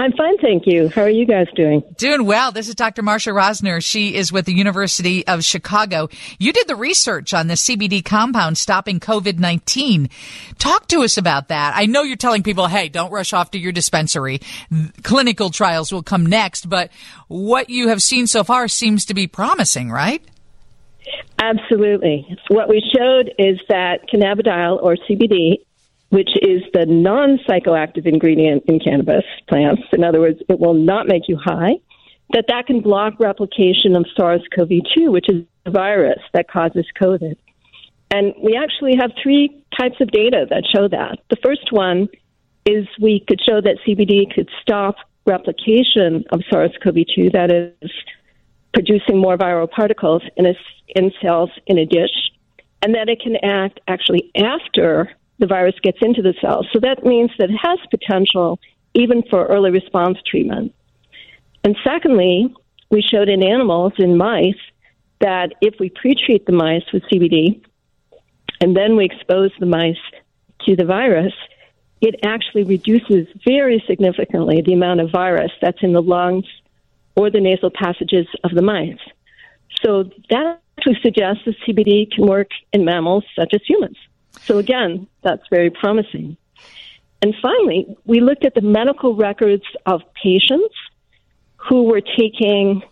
I'm fine, thank you. How are you guys doing? Doing well. This is Dr. Marsha Rosner. She is with the University of Chicago. You did the research on the CBD compound stopping COVID-19. Talk to us about that. I know you're telling people, hey, don't rush off to your dispensary. Clinical trials will come next, but what you have seen so far seems to be promising, right? Absolutely. What we showed is that cannabidiol or CBD which is the non psychoactive ingredient in cannabis plants. In other words, it will not make you high. That that can block replication of SARS-CoV-2, which is the virus that causes COVID. And we actually have three types of data that show that. The first one is we could show that CBD could stop replication of SARS-CoV-2, that is, producing more viral particles in, a, in cells in a dish, and that it can act actually after the virus gets into the cells. So that means that it has potential even for early response treatment. And secondly, we showed in animals, in mice, that if we pre-treat the mice with CBD and then we expose the mice to the virus, it actually reduces very significantly the amount of virus that's in the lungs or the nasal passages of the mice. So that actually suggests that CBD can work in mammals such as humans. So again, that's very promising. And finally, we looked at the medical records of patients who were taking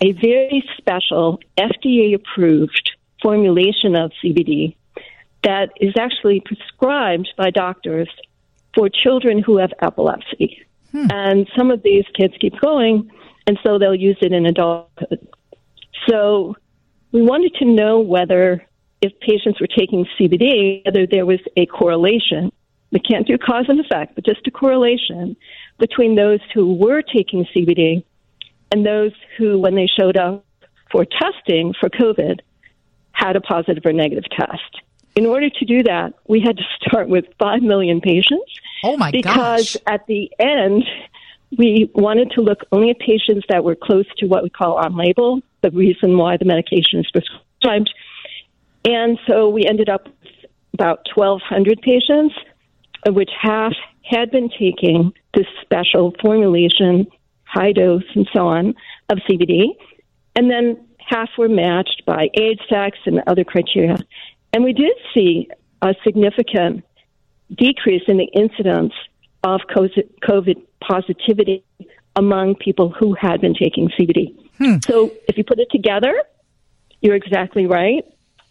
a very special FDA approved formulation of CBD that is actually prescribed by doctors for children who have epilepsy. Hmm. And some of these kids keep going, and so they'll use it in adulthood. So we wanted to know whether if patients were taking CBD, whether there was a correlation. We can't do cause and effect, but just a correlation between those who were taking CBD and those who, when they showed up for testing for COVID, had a positive or negative test. In order to do that, we had to start with 5 million patients. Oh my because gosh. at the end, we wanted to look only at patients that were close to what we call on label, the reason why the medication is prescribed, and so we ended up with about 1,200 patients, of which half had been taking this special formulation, high dose, and so on, of CBD. And then half were matched by age, sex, and other criteria. And we did see a significant decrease in the incidence of COVID positivity among people who had been taking CBD. Hmm. So if you put it together, you're exactly right.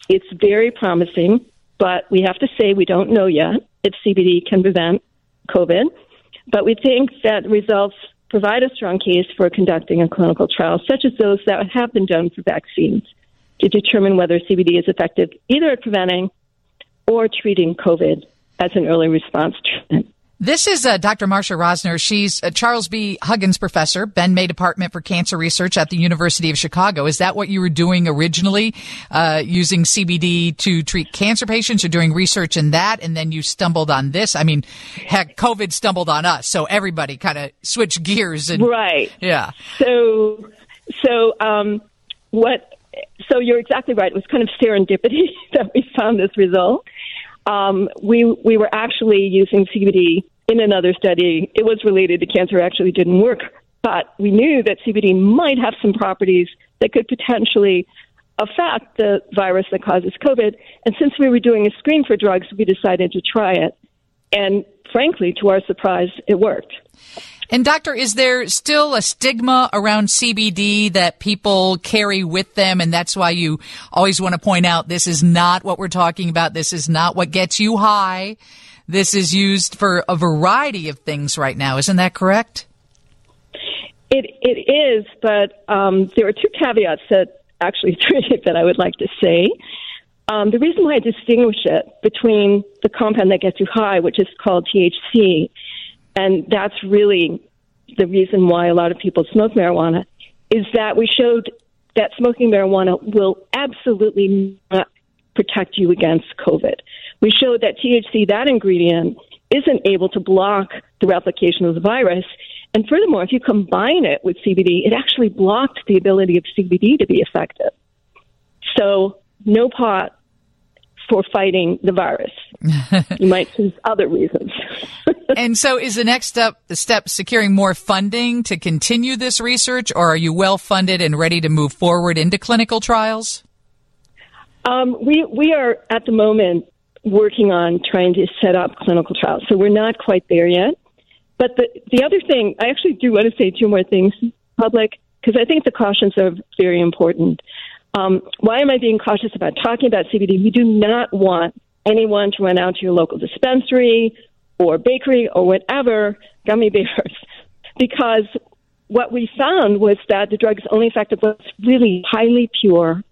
It's very promising, but we have to say we don't know yet if CBD can prevent COVID. But we think that results provide a strong case for conducting a clinical trial, such as those that have been done for vaccines, to determine whether CBD is effective either at preventing or treating COVID as an early response treatment. This is uh, Dr. Marsha Rosner. She's a Charles B. Huggins professor, Ben May Department for Cancer Research at the University of Chicago. Is that what you were doing originally, uh, using CBD to treat cancer patients or doing research in that, and then you stumbled on this? I mean, heck, COVID stumbled on us, so everybody kind of switched gears. And, right. Yeah. So, so um, what? So you're exactly right. It was kind of serendipity that we found this result um, we we were actually using CBD in another study. It was related to cancer. Actually, didn't work, but we knew that CBD might have some properties that could potentially affect the virus that causes COVID. And since we were doing a screen for drugs, we decided to try it. And frankly, to our surprise, it worked. And doctor, is there still a stigma around CBD that people carry with them? And that's why you always want to point out this is not what we're talking about. This is not what gets you high. This is used for a variety of things right now. Isn't that correct? It, it is, but um, there are two caveats that actually that I would like to say. Um, the reason why I distinguish it between the compound that gets you high, which is called THC, and that's really the reason why a lot of people smoke marijuana, is that we showed that smoking marijuana will absolutely not protect you against COVID. We showed that THC, that ingredient, isn't able to block the replication of the virus. And furthermore, if you combine it with CBD, it actually blocked the ability of CBD to be effective. So, no pot for fighting the virus. you might choose other reasons. and so, is the next step the step securing more funding to continue this research, or are you well funded and ready to move forward into clinical trials? Um, we we are at the moment working on trying to set up clinical trials, so we're not quite there yet. But the the other thing, I actually do want to say two more things, public, because I think the cautions are very important. Um, why am I being cautious about talking about CBD? We do not want anyone to run out to your local dispensary or bakery or whatever, gummy bears, because what we found was that the drug is only effective it's really highly pure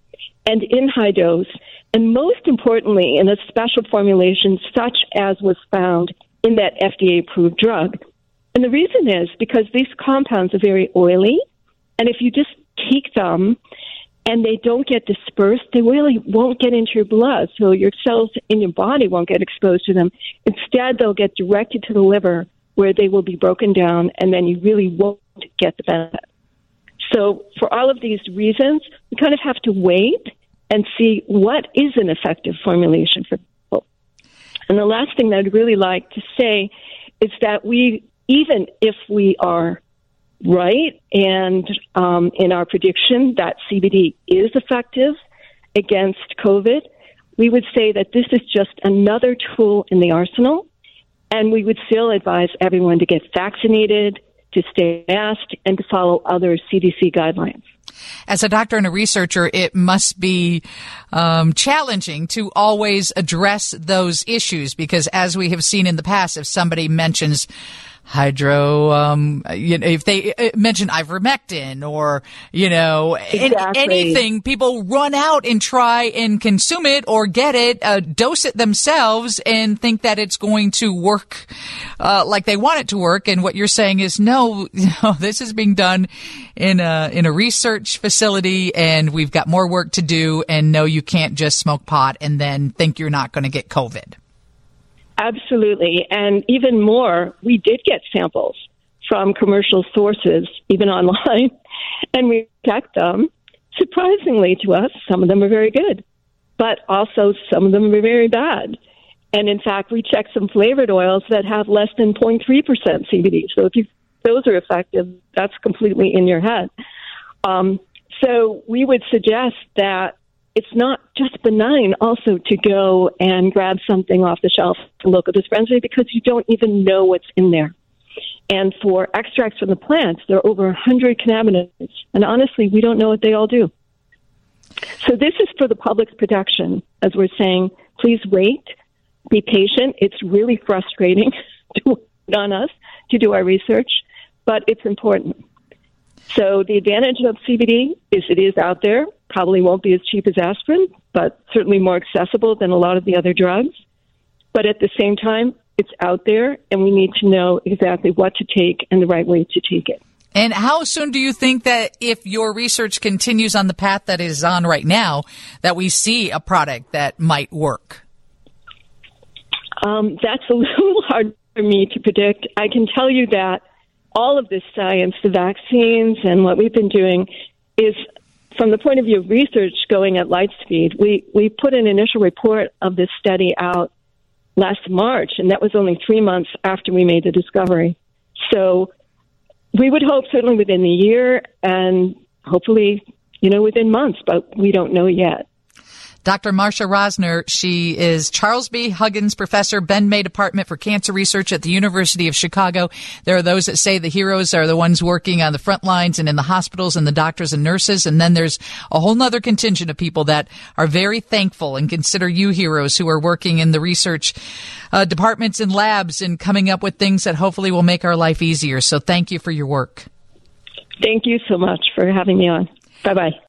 and in high dose, and most importantly, in a special formulation such as was found in that FDA approved drug. And the reason is because these compounds are very oily, and if you just take them and they don't get dispersed, they really won't get into your blood. So your cells in your body won't get exposed to them. Instead, they'll get directed to the liver where they will be broken down, and then you really won't get the benefit. So, for all of these reasons, we kind of have to wait and see what is an effective formulation for people. And the last thing that I'd really like to say is that we, even if we are right and um, in our prediction that CBD is effective against COVID, we would say that this is just another tool in the arsenal. And we would still advise everyone to get vaccinated, to stay masked, and to follow other CDC guidelines. As a doctor and a researcher, it must be um, challenging to always address those issues because, as we have seen in the past, if somebody mentions hydro, um, you know, if they uh, mention ivermectin or, you know, exactly. anything, people run out and try and consume it or get it, uh, dose it themselves and think that it's going to work, uh, like they want it to work. And what you're saying is, no, you know, this is being done in a, in a research facility and we've got more work to do. And no, you can't just smoke pot and then think you're not going to get COVID. Absolutely. And even more, we did get samples from commercial sources, even online, and we checked them. Surprisingly to us, some of them are very good, but also some of them are very bad. And in fact, we checked some flavored oils that have less than 0.3% CBD. So if you, those are effective, that's completely in your head. Um, so we would suggest that it's not just benign also to go and grab something off the shelf at local dispensary because you don't even know what's in there. And for extracts from the plants, there are over 100 cannabinoids. And honestly, we don't know what they all do. So this is for the public's protection. As we're saying, please wait, be patient. It's really frustrating to, on us to do our research, but it's important. So the advantage of CBD is it is out there. Probably won't be as cheap as aspirin, but certainly more accessible than a lot of the other drugs. But at the same time, it's out there, and we need to know exactly what to take and the right way to take it. And how soon do you think that if your research continues on the path that it is on right now, that we see a product that might work? Um, that's a little hard for me to predict. I can tell you that all of this science, the vaccines, and what we've been doing is from the point of view of research going at light speed. We, we put an initial report of this study out last March, and that was only three months after we made the discovery. So we would hope certainly within the year and hopefully, you know, within months, but we don't know yet. Dr. Marsha Rosner, she is Charles B. Huggins Professor, Ben May Department for Cancer Research at the University of Chicago. There are those that say the heroes are the ones working on the front lines and in the hospitals and the doctors and nurses. And then there's a whole nother contingent of people that are very thankful and consider you heroes who are working in the research uh, departments and labs and coming up with things that hopefully will make our life easier. So thank you for your work. Thank you so much for having me on. Bye bye.